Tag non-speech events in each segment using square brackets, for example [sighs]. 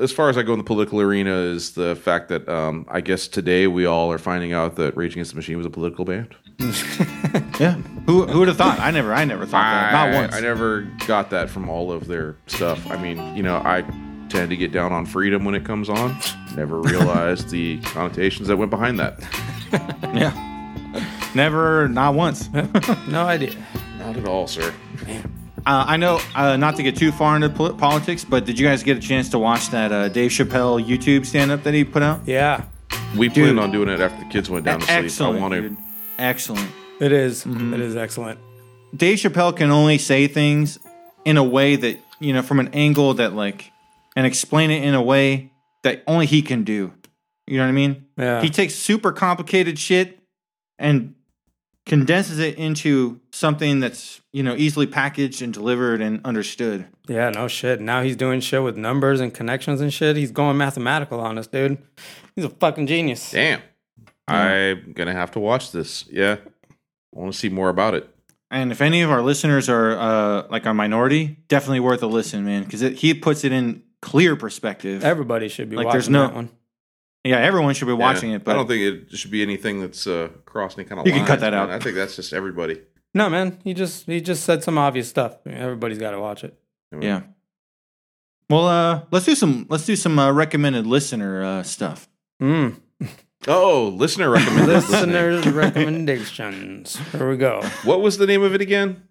as far as I go in the political arena is the fact that um, I guess today we all are finding out that Rage Against the Machine was a political band. [laughs] Yeah. Who who would have thought? I never I never thought that. Not once. I never got that from all of their stuff. I mean, you know, I tend to get down on freedom when it comes on. Never [laughs] realized the connotations that went behind that. yeah. Never. Not once. [laughs] No idea. Not at all, sir. Uh, I know, uh, not to get too far into politics, but did you guys get a chance to watch that uh, Dave Chappelle YouTube stand up that he put out? Yeah, We Dude. planned on doing it after the kids went down to sleep. Excellent. I want to. dude. Excellent. it is. It is excellent. Dave Chappelle can only say things in a way that, you know, from an angle that, like, and explain it in a way that only he can do. You know what I mean? Yeah. He takes super complicated shit and condenses it into something that's, you know, easily packaged and delivered and understood. Yeah, no shit. Now he's doing shit with numbers and connections and shit. He's going mathematical on us, dude. He's a fucking genius. Damn. I'm gonna have to watch this. Yeah, I want to see more about it. And if any of our listeners are uh, like a minority, definitely worth a listen, man, because he puts it in clear perspective. Everybody should be Like, watching there's no- that one. Yeah, everyone should be watching Yeah, it, but I don't think it should be anything that's uh, crossing any kind of. You can cut that man. out. I think that's just everybody. No, man. He just he just said some obvious stuff. Everybody's got to watch it. yeah. Well, uh, let's do some let's do some uh, recommended listener uh, stuff. Mm. Oh, listener recommended. Listeners' [laughs] recommendations. Here we go. What was the name of it again?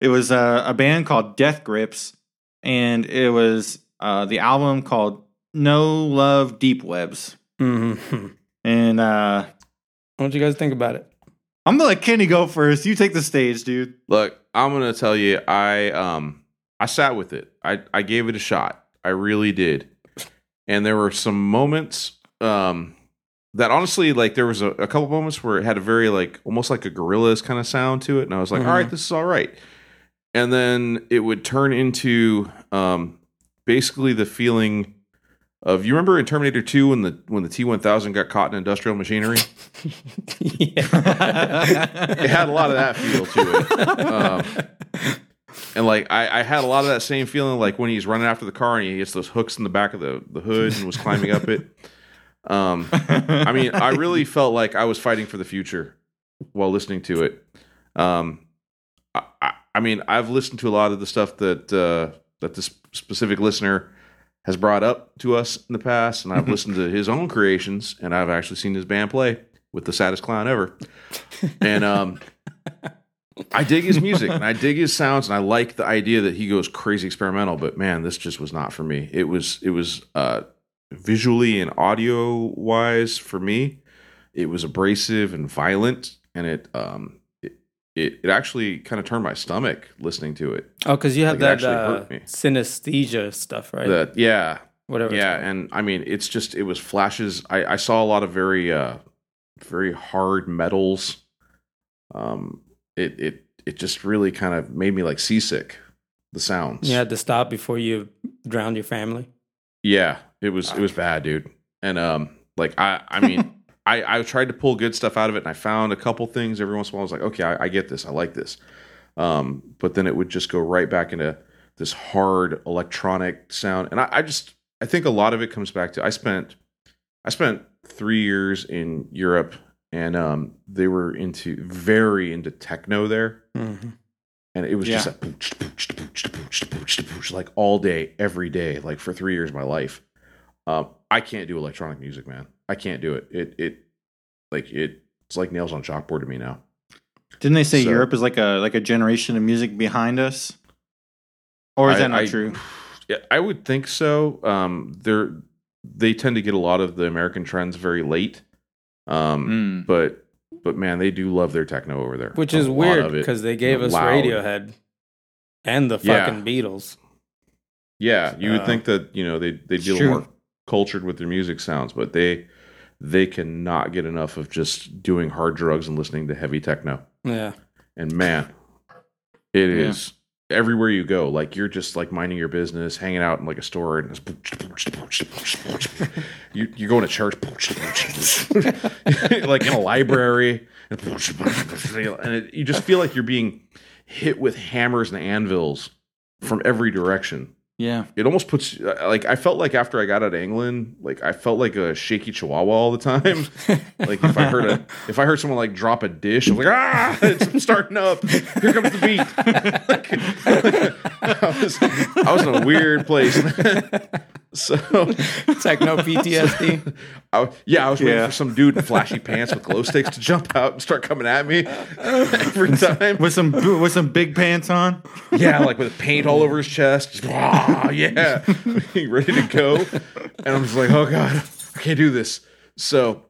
It was uh, a band called Death Grips, and it was uh, the album called No Love Deep Webs. Hmm And uh, What do you guys think about it? I'm gonna let Kenny go first. You take the stage, dude. Look, I'm gonna tell you, I um, I sat with it. I I gave it a shot. I really did. And there were some moments um that honestly, like there was a, a couple moments where it had a very like almost like a Gorillaz kind of sound to it, and I was like, Mhm. all right, this is all right. And then it would turn into um basically the feeling of you remember in Terminator 2 when the when the T1000 got caught in industrial machinery? yeah. [laughs] it had a lot of that feel to it. Um, and like I, I had a lot of that same feeling like when he's running after the car and he gets those hooks in the back of the, the hood and was climbing up it. Um, I mean, I really felt like I was fighting for the future while listening to it. Um, I, I, I mean, I've listened to a lot of the stuff that uh, that this specific listener has brought up to us in the past, and I've listened to his own creations, and I've actually seen his band play with the saddest clown ever. And um, [laughs] I dig his music and I dig his sounds, and I like the idea that he goes crazy experimental. But man, this just was not for me. It was it was uh, visually and audio wise for me. It was abrasive and violent, and it um it it, actually kind of turned my stomach listening to it. Oh, because you have Like, that uh, synesthesia stuff, right? That yeah, Whatever. yeah and i mean it's just it was flashes i i saw a lot of very uh very hard metals um it it it just really kind of made me like seasick the sounds You had to stop before you drowned your family. yeah it was it was bad dude and um like i i mean [laughs] i i tried to pull good stuff out of it and i found a couple things every once in a while i was like okay i, I get this i like this um but then it would just go right back into this hard electronic sound and i, I just i think a lot of it comes back to i spent i spent three years in europe and um they were into very into techno there Mhm. and it was just Yeah. like pooch, pooch, like all day, every day, like for three years of my life. Um, I can't do electronic music, man. I can't do it. It it like it. It's like nails on chalkboard to me now. Didn't they say So- Europe is like a like a generation of music behind us? Or is I- that not I- true? [sighs] Yeah, I would think so. Um, they're they tend to get a lot of the American trends very late. Um, Mm. but but man, they do love their techno over there, Which A is weird because they gave us Loud. Radiohead and the Yeah. fucking Beatles. Yeah, you would Uh, think that you know they they'd be a little more cultured with their music sounds, but they they cannot get enough of just doing hard drugs and listening to heavy techno. Yeah. And man, it Yeah. is everywhere you go. Like you're just like minding your business, hanging out in like a store, and it's [laughs] you you're going to church, [laughs] like in a library, and it, you just feel like you're being hit with hammers and anvils from every direction. Yeah. it almost puts like I felt like after I got out of England, like I felt like a shaky chihuahua all the time. [laughs] like if I heard a if I heard someone like drop a dish, I'm like ah, [laughs] it's starting up. Here comes the beat. [laughs] Like, I was I was in a weird place. so It's like no PTSD. I, yeah, I was waiting Yeah. for some dude in flashy pants with glow sticks to jump out and start coming at me every time. With some with some big pants on. Yeah, like with paint all over his chest. Just, "Ah, yeah, [laughs] ready to go. And I'm just like, oh god, I can't do this. So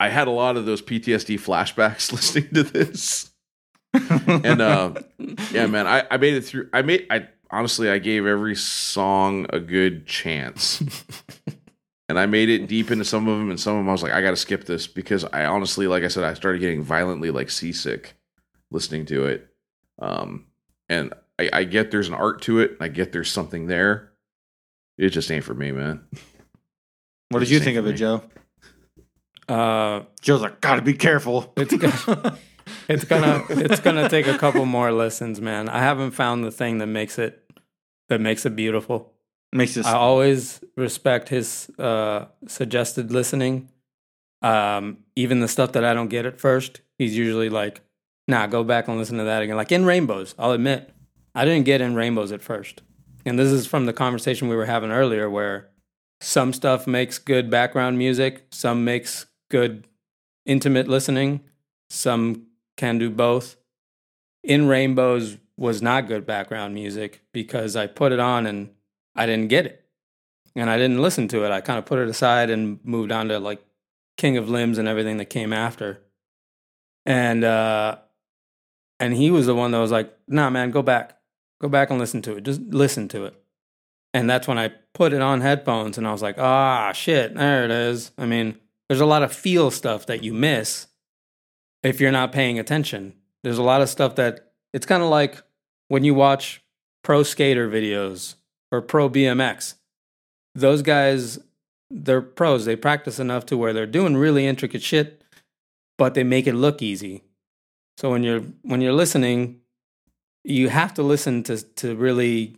I had a lot of those PTSD flashbacks [laughs] listening to this. [laughs] and uh, yeah, man, I, I made it through. I made I honestly I gave every song a good chance. And I made it deep into some of them, and some of them I was like, I got to skip this because I honestly, like I said, I started getting violently like seasick listening to it. Um, and I, I get there's an art to it. I get there's something there. It just ain't for me, man. What did you think for of it. Joe? Uh, Joe's like, gotta be careful. it's gonna, [laughs] [laughs] it's gonna it's gonna take a couple more listens, man. I haven't found the thing that makes it that makes it beautiful. Makes this I always respect his uh, suggested listening. Um, even the stuff that I don't get at first, he's usually like, "Nah, go back and listen to that again." Like in Rainbows, I'll admit, I didn't get in Rainbows at first, and this is from the conversation we were having earlier, where some stuff makes good background music, some makes good intimate listening, some can do both. In Rainbows was not good background music because I put it on and I didn't get it. And I didn't listen to it. I kind of put it aside and moved on to like King of Limbs and everything that came after. And uh and he was the one that was like, "Nah, man, go back. Go back and listen to it. Just listen to it." And that's when I put it on headphones and I was like, "Ah, shit, there it is." I mean, there's a lot of feel stuff that you miss if you're not paying attention. There's a lot of stuff that it's kind of like when you watch pro skater videos or pro BMX. Those guys, they're pros. They practice enough to where they're doing really intricate shit, but they make it look easy. So when you're when you're listening, you have to listen to to really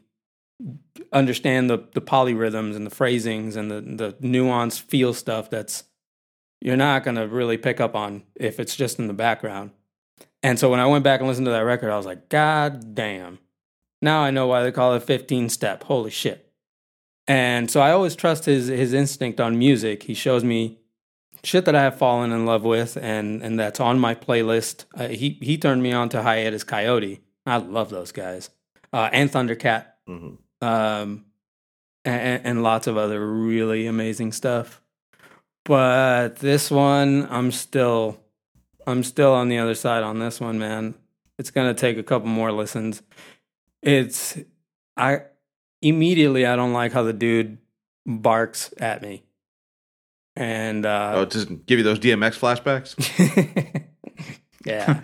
understand the the polyrhythms and the phrasings and the the nuanced feel stuff that's you're not going to really pick up on if it's just in the background. And so when I went back and listened to that record, I was like, God damn. Now I know why they call it 15 step. Holy shit. And so I always trust his his instinct on music. He shows me shit that I have fallen in love with and and that's on my playlist. Uh, he he turned me on to Hiatus Kaiyote. I love those guys. Uh, and Thundercat. Mhm. Um and, and lots of other really amazing stuff. But this one, I'm still, I'm still on the other side on this one, man. It's gonna take a couple more listens. It's, I immediately I don't like how the dude barks at me, and Oh, uh, it doesn't give you those DMX flashbacks. [laughs] yeah,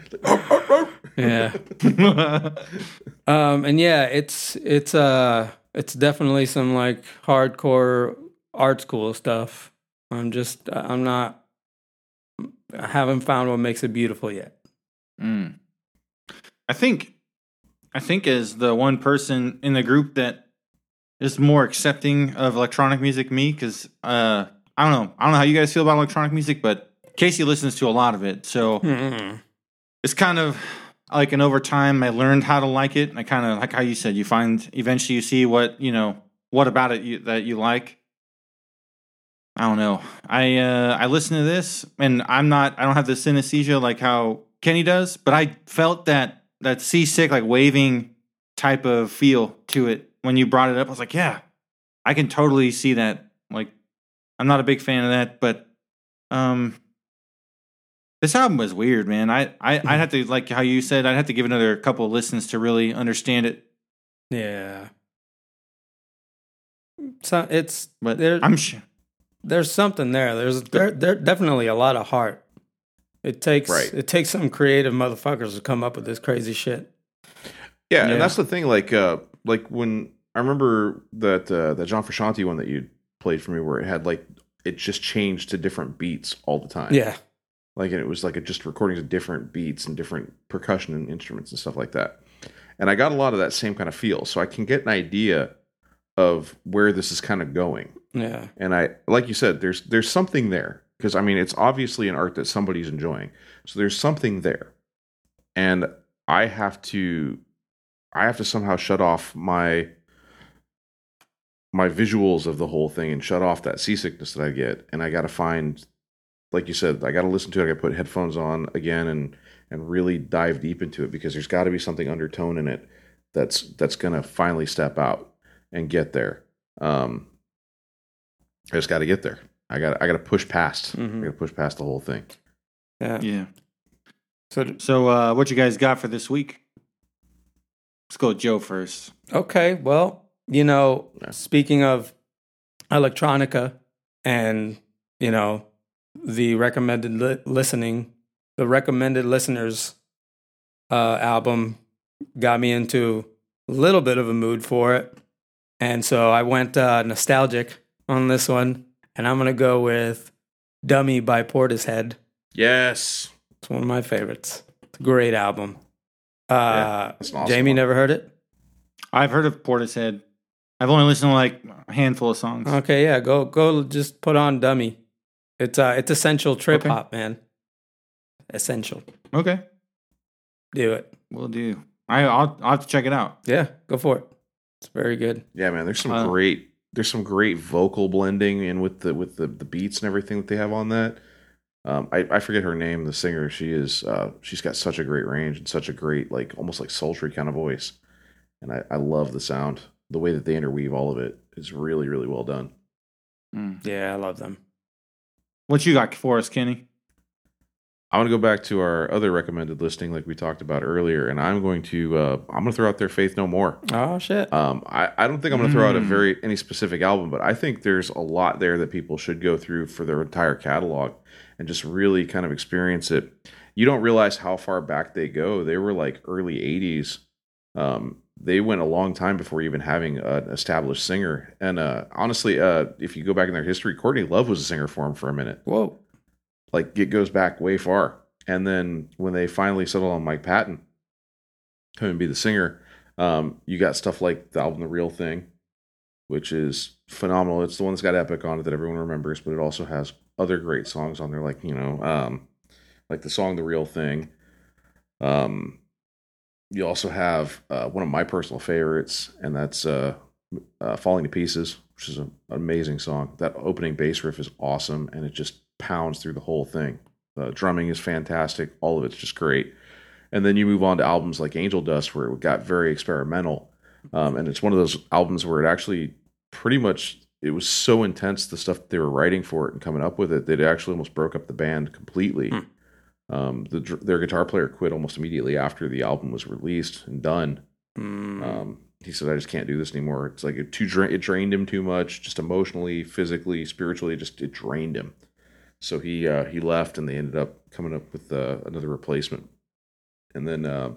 [laughs] yeah. [laughs] Um, and yeah, it's it's uh it's definitely some like hardcore art school stuff. I'm just I'm not I haven't found what makes it beautiful yet. Mm. I think, I think as the one person in the group that is more accepting of electronic music, me, because uh, I don't know, I don't know how you guys feel about electronic music, but Casey listens to a lot of it, so Mm-mm. it's kind of like an over time. I learned how to like it. I kind of like how you said, you find eventually you see what you know what about it you, that you like. I don't know. I uh, I listen to this, and I'm not. I don't have the synesthesia like how Kenny does, but I felt that that seasick, like waving type of feel to it when you brought it up. I was like, yeah, I can totally see that. Like, I'm not a big fan of that, but um, this album was weird, man. I I I'd have to like how you said. I'd have to give another couple of listens to really understand it. Yeah. So it's But There- I'm sure. There's something there. There's there there definitely a lot of heart. It takes Right. it takes some creative motherfuckers to come up with this crazy shit. Yeah, Yeah. and that's the thing. Like, uh, like when I remember that uh, that John Frusciante one that you played for me, where it had like it just changed to different beats all the time. Yeah. like and it was like it just recordings of different beats and different percussion and instruments and stuff like that. and I got a lot of that same kind of feel. So I can get an idea of where this is kind of going. Yeah. And I, like you said, there's there's something there because I mean it's obviously an art that somebody's enjoying. So there's something there, and I have to, I have to somehow shut off my my visuals of the whole thing and shut off that seasickness that I get. And I got to find, like you said, I got to listen to it. I got to put headphones on again and and really dive deep into it because there's got to be something undertone in it that's that's gonna finally step out and get there. Um, I just got to get there. I got I got to push past. Mhm. I got to push past the whole thing. Yeah. Yeah. So So, uh, what you guys got for this week? Let's go with Joe first. Okay, well, you know, Yeah. speaking of electronica and, you know, the recommended li- listening, the recommended listeners uh, album got me into a little bit of a mood for it. And so I went uh, nostalgic on this one, and I'm going to go with Dummy by Portishead. Yes, It's one of my favorites. It's a great album. Uh, that's an awesome Jamie one. never heard it? I've heard of Portishead. I've only listened to like a handful of songs. Okay, yeah, go go just put on dummy. It's uh it's essential trip Okay. hop, man. Essential. Okay, Do it. we'll do. I, I'll, I'll have to check it out. Yeah, go for it. It's very good. yeah, man. There's some Uh, great there's some great vocal blending in with the with the the beats and everything that they have on that. Um, I, I forget her name, the singer. She is uh, she's got such a great range and such a great like almost like sultry kind of voice, and I, I love the sound. The way that they interweave all of it is really really well done. Mm. Yeah, I love them. What you got for us, Kenny? I want to go back to our other recommended listing, like we talked about earlier, and I'm going to uh, I'm going to throw out their "Faith No More." Oh shit. Um, I, I don't think I'm going to throw out a Mm. very any specific album, but I think there's a lot there that people should go through for their entire catalog and just really kind of experience it. You don't realize how far back they go. They were like early '80s. Um, they went a long time before even having an established singer. And uh, honestly, uh, if you go back in their history, Courtney Love was a singer for them for a minute Whoa. Like it goes back way far. And then when they finally settled on Mike Patton, come and be the singer, um, you got stuff like the album The Real Thing, which is phenomenal. It's the one that's got Epic on it that everyone remembers, but it also has other great songs on there, like you know, um, like the song The Real Thing. Um, you also have uh, one of my personal favorites, and that's uh, uh, Falling to Pieces, which is an amazing song. That opening bass riff is awesome, and it just pounds through the whole thing. The drumming is fantastic. All of it's just great. And then you move on to albums like Angel Dust, where it got very experimental. Um, and it's one of those albums where it actually pretty much it was so intense the stuff they were writing for it and coming up with it that it actually almost broke up the band completely. Hmm. Um, the, their guitar player quit almost immediately after the album was released and done. Mm. Um, he said, "I just can't do this anymore. It's like it too dra- it drained him too much, just emotionally, physically, spiritually. Just it drained him. So he uh, he left, and they ended up coming up with uh, another replacement. And then, uh,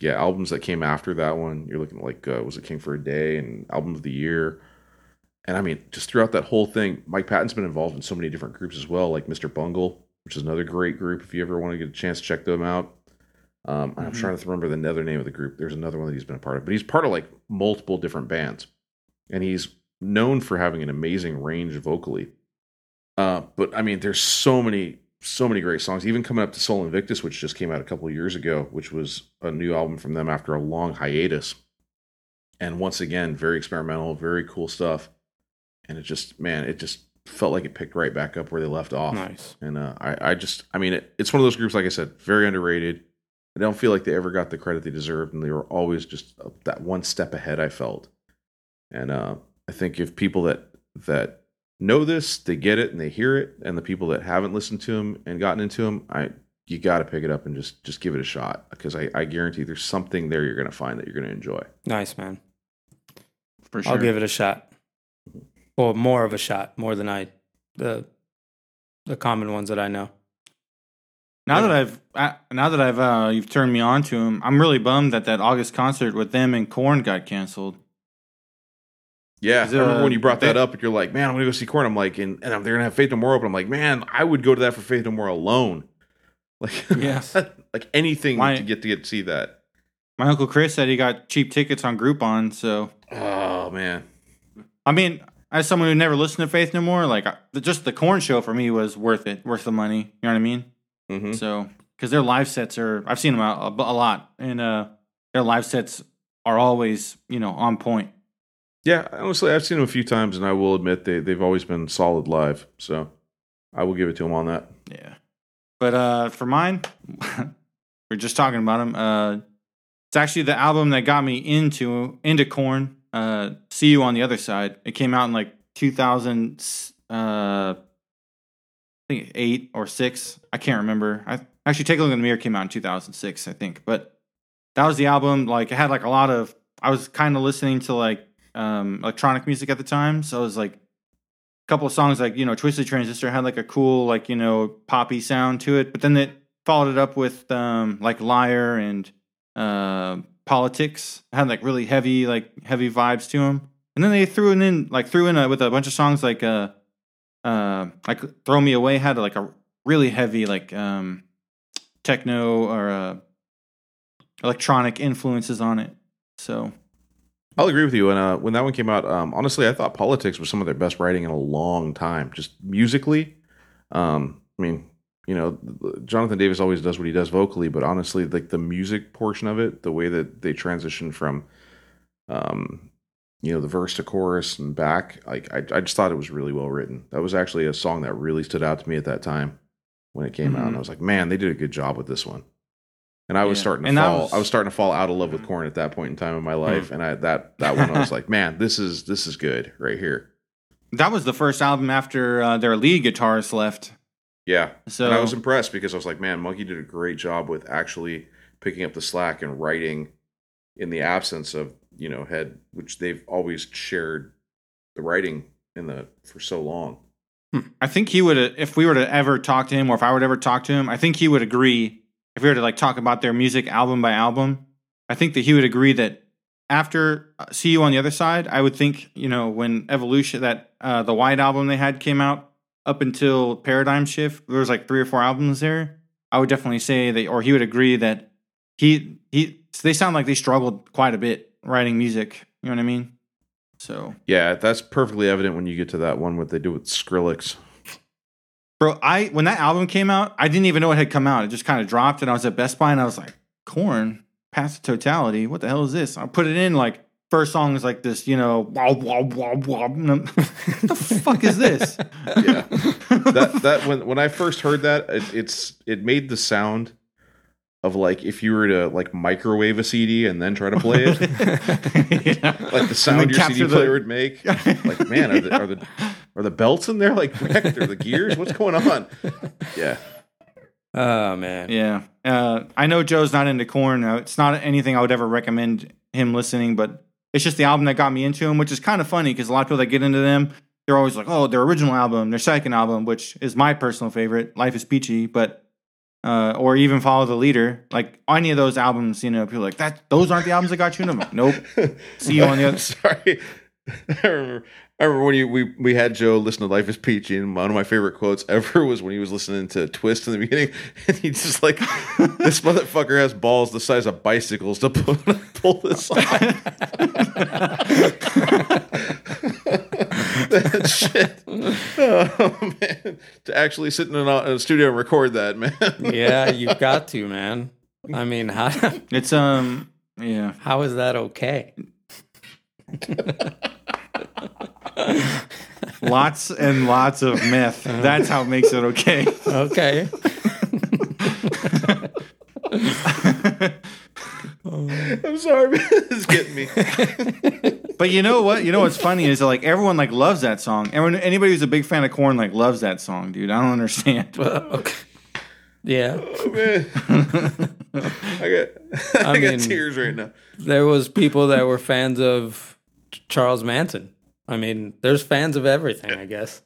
yeah, albums that came after that one, you're looking at like uh, was it King for a Day and Album of the Year. And I mean, just throughout that whole thing, Mike Patton's been involved in so many different groups as well, like Mr. Bungle, which is another great group. If you ever want to get a chance to check them out, um, I'm Mhm. trying to remember the other name of the group. There's another one that he's been a part of, but he's part of like multiple different bands, and he's known for having an amazing range vocally. Uh, but I mean, there's so many, so many great songs. Even coming up to Sol Invictus, which just came out a couple of years ago, which was a new album from them after a long hiatus. And once again, very experimental, very cool stuff. And it just, man, it just felt like it picked right back up where they left off. Nice. And uh, I, I just, I mean, it, it's one of those groups, like I said, very underrated. I don't feel like they ever got the credit they deserved, and they were always just uh, that one step ahead. I felt, and uh, I think if people that that know this, they get it and they hear it, and the people that haven't listened to them and gotten into them, I you got to pick it up and just just give it a shot because I, I guarantee there's something there you're going to find that you're going to enjoy. Nice, man. For sure. I'll give it a shot. Or more of a shot, more than I the the common ones that I know. Now that I've I, now that I've uh, you've turned me on to them, I'm really bummed that that August concert with them and Korn got canceled. Yeah, I remember uh, when you brought that they- up, and you're like, "Man, I'm gonna go see Korn." I'm like, and, and they're gonna have Faith No More open. I'm like, man, I would go to that for Faith No More alone. [laughs] Like, Yes. [laughs] like anything Why- to get to get to see that. My uncle Chris said he got cheap tickets on Groupon. So Oh man. I mean, as someone who never listened to Faith No More, like I- just the Korn show for me was worth it, worth the money. You know what I mean? hmm So because their live sets are, I've seen them a, a lot, and uh, their live sets are always you know on point. Yeah, honestly, I've seen them a few times, and I will admit they they've always been solid live. So I will give it to them on that. Yeah. But uh, for mine, [laughs] we're just talking about them. Uh, it's actually the album that got me into into Korn. Uh, See you on the other side. It came out in like 2000. Uh, I think eight or six. I can't remember. I actually take a look in the mirror. Came out in 2006, I think. But that was the album. Like it had like a lot of. I was kind of listening to like um, electronic music at the time, so it was like a couple of songs like you know twisted transistor had like a cool like you know poppy sound to it but then it followed it up with um like liar and uh politics. It had like really heavy like heavy vibes to them and then they threw it in like threw in a, with a bunch of songs like uh uh like throw me away had like a really heavy like um techno or uh electronic influences on it. So I'll agree with you. And uh, when that one came out, um, honestly, I thought Politics was some of their best writing in a long time, just musically. Um, I mean, you know, Jonathan Davis always does what he does vocally, but honestly, like the music portion of it, the way that they transition from, um, you know, the verse to chorus and back, like I, I just thought it was really well written. That was actually a song that really stood out to me at that time when it came out, and Mhm. I was like, man, they did a good job with this one. And I was Yeah. starting to And that fall. was- I was starting to fall out of love with Korn at that point in time in my life, and I that that one I was like, man, this is this is good right here. that was the first album after uh, their lead guitarist left Yeah, so and I was impressed because I was like, man, Munky did a great job with actually picking up the slack and writing in the absence of you know head, which they've always shared the writing in the for so long. I think he would, if we were to ever talk to him, or if I would ever talk to him, I think he would agree. If we were to like talk about their music album by album, I think that he would agree that after uh, "See You on the Other Side," I would think you know when Evolution, that uh, the White album they had came out up until Paradigm Shift, there was like three or four albums there. I would definitely say that, or he would agree that he he they sound like they struggled quite a bit writing music. You know what I mean? So Yeah, that's perfectly evident when you get to that one what they do with Skrillex. Bro, I when that album came out, I didn't even know it had come out. It just kind of dropped, and I was at Best Buy, and I was like, "Korn, Path of Totality. What the hell is this?" I put it in. Like first song is like this, you know, wow, wow, wow, wow. [laughs] what the fuck is this? [laughs] Yeah. that that when when I first heard that, it, it's it made the sound of like if you were to like microwave a CD and then try to play it, [laughs] Yeah. like the sound your CD the- player would make. Like, man, are the, are the are the belts in there like wrecked? Are the gears? What's going on? Yeah, Oh man. Yeah. Uh, I know Joe's not into Korn. Uh, it's not anything I would ever recommend him listening, but it's just the album that got me into him, which is kind of funny because a lot of people that get into them, they're always like, oh, their original album, their second album, which is my personal favorite, Life is Peachy, but uh, or even Follow the Leader. Like any of those albums, you know, people are like that. Those aren't the albums that got you into. I'm nope. [laughs] See you on the other. Sorry. [laughs] I remember, I remember when you, we we had Joe listen to Life is Peachy, and one of my favorite quotes ever [laughs] was when he was listening to Twist in the beginning, [laughs] and he's just like, "This motherfucker has balls the size of bicycles to pull, pull this off." that shit. Oh man, to actually sit in a, in a studio and record that, man. Yeah, you've got to, man. I mean, how It's um, yeah. how is that okay? Lots and lots of meth. That's how it makes it okay. Okay. I'm sorry, man. It's getting me. But you know what? You know what's funny is that, like everyone like loves that song. Everyone, anybody who's a big fan of Korn like loves that song, dude. I don't understand. okay. Yeah. Oh, man. I got, [laughs] I, I got mean- tears right now. There was people that were fans of Charles Manson. I mean, there's fans of everything, I guess.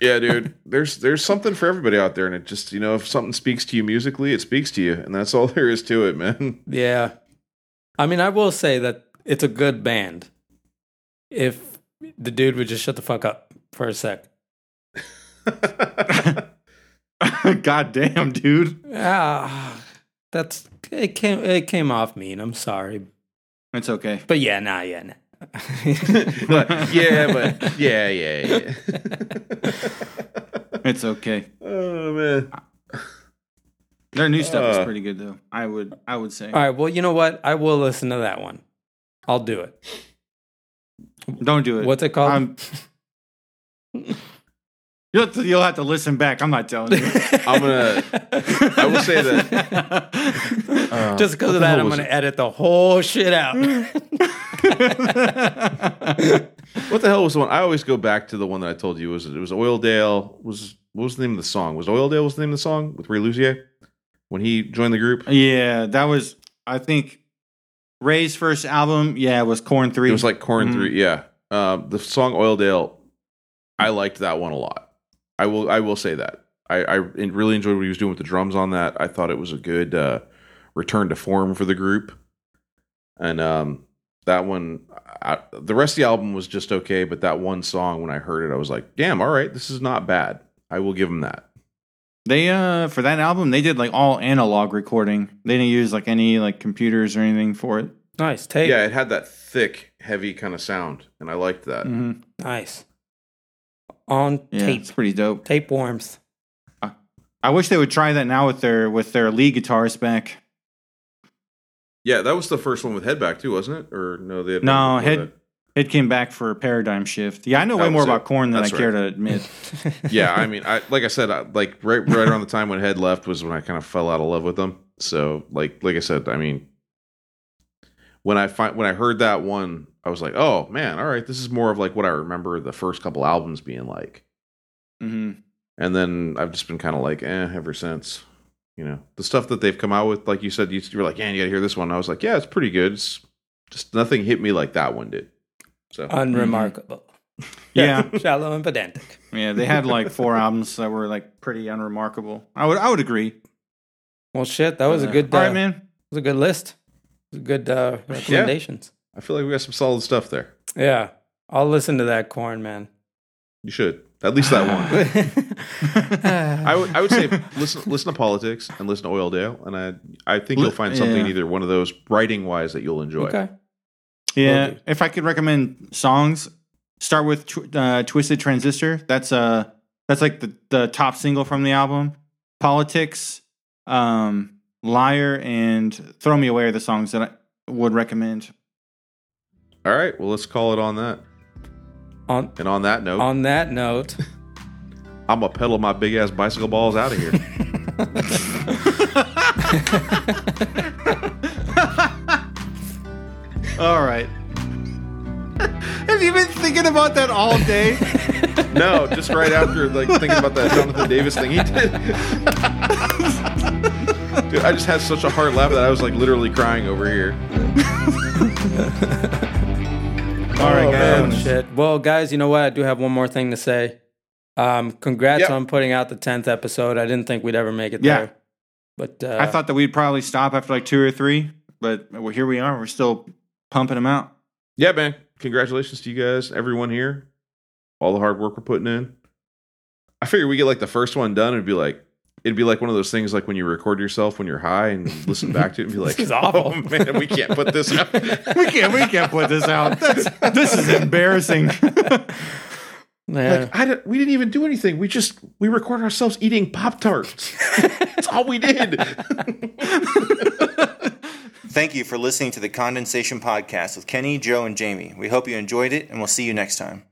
Yeah, dude. [laughs] There's there's something for everybody out there, and it just you know if something speaks to you musically, it speaks to you, and that's all [laughs] there is to it, man. Yeah. I mean, I will say that it's a good band. If the dude would just shut the fuck up for a sec. [laughs] God damn, dude. Ah, that's it came it came off mean. I'm sorry, It's okay. but yeah, nah, yeah, nah. [laughs] But, yeah, but yeah, yeah, yeah. It's okay. oh man. Their new stuff is Uh. pretty good though. I would I would say. All right, well, you know what? I will listen to that one. I'll do it. Don't do it. What's it called? I'm, [laughs] you'll, have to, you'll have to listen back. I'm not telling you. [laughs] I'm gonna. I will say that. uh, Just because of that, I'm going to edit the whole shit out. [laughs] What the hell was the one? I always go back to the one that I told you was it was Oildale. Was what was the name of the song? Was Oildale was the name of the song with Ray Luzier when he joined the group? yeah, that was I think Ray's first album. Yeah, was Korn Three. It was like Korn Mhm. Three. Yeah, uh, the song Oildale. I liked that one a lot. I will. I will say that. I, I really enjoyed what he was doing with the drums on that. I thought it was a good uh, return to form for the group. And um, that one, I, the rest of the album was just okay, but that one song, when I heard it, I was like, "Damn, all right, this is not bad." I will give him that. They uh for that album they did like all analog recording. They didn't use like any like computers or anything for it. nice. Tape. Yeah, it had that thick, heavy kind of sound, and I liked that. Mhm. Nice. On Yeah, tape. it's pretty dope. Tape warmth. I wish they would try that now with their with their lead guitars back. Yeah, that was the first one with Headback too, wasn't it? Or no, they had No, one Head- that. It came back for a Paradigm Shift. Yeah, I know That way more it. about Korn than That's I care right. to admit. [laughs] yeah, I mean, I like I said, I, like right right around the time when Head left was when I kind of fell out of love with them. So like like I said, I mean, when I find when I heard that one, I was like, oh man, all right, this is more of like what I remember the first couple albums being like. hmm And then I've just been kind of like, eh, ever since. You know, the stuff that they've come out with, like you said, you, you were like, yeah, you got to hear this one. I was like, yeah, it's pretty good. It's just nothing hit me like that one did. So Unremarkable. Yeah. [laughs] Shallow and pedantic. Yeah, they had like four [laughs] albums that were like pretty unremarkable. I would I would agree. Well, shit, that was a Uh, good. Uh, All right, man. It was a good list. It was good uh, recommendations. I feel like we got some solid stuff there. Yeah. I'll listen to that Korn, man. You should at least that one. [laughs] [laughs] I would I would say listen listen to politics and listen to Oildale, and I I think you'll find something yeah. either one of those writing wise that you'll enjoy. okay. Yeah, Will do. if I could recommend songs, start with tw- uh, "Twisted Transistor." That's uh that's like the the top single from the album. "Politics," um, "Liar," and "Throw Me Away" are the songs that I would recommend. All right, well let's call it on that. On And on that note, on that note, [laughs] I'm gonna pedal my big ass bicycle balls out of here. [laughs] All right. [laughs] Have you been thinking about that all day? [laughs] no, just right after like thinking about that Jonathan Davis thing he did. Dude, I just had such a hard laugh that I was like literally crying over here. all right, Oh, guys. man. shit. Well, guys, you know what? I do have one more thing to say. Um, congrats Yep. on putting out the tenth episode. I didn't think we'd ever make it Yeah. there, but uh, I thought that we'd probably stop after like two or three, but well, here we are. We're still pumping them out. Yeah, man. Congratulations to you guys, everyone here. All the hard work we're putting in. I figure we get like the first one done and it'd be like it'd be like one of those things like when you record yourself when you're high and listen back to it and be [laughs] like, This is awful. Oh man, we can't put this [laughs] out. we can't we can't put this out. That's, this is embarrassing. [laughs] yeah. Like I didn't, we didn't even do anything. We just we recorded ourselves eating pop tarts. That's all we did. [laughs] Thank you for listening to the Condensation Podcast with Kenny, Joe, and Jamie. We hope you enjoyed it, and we'll see you next time.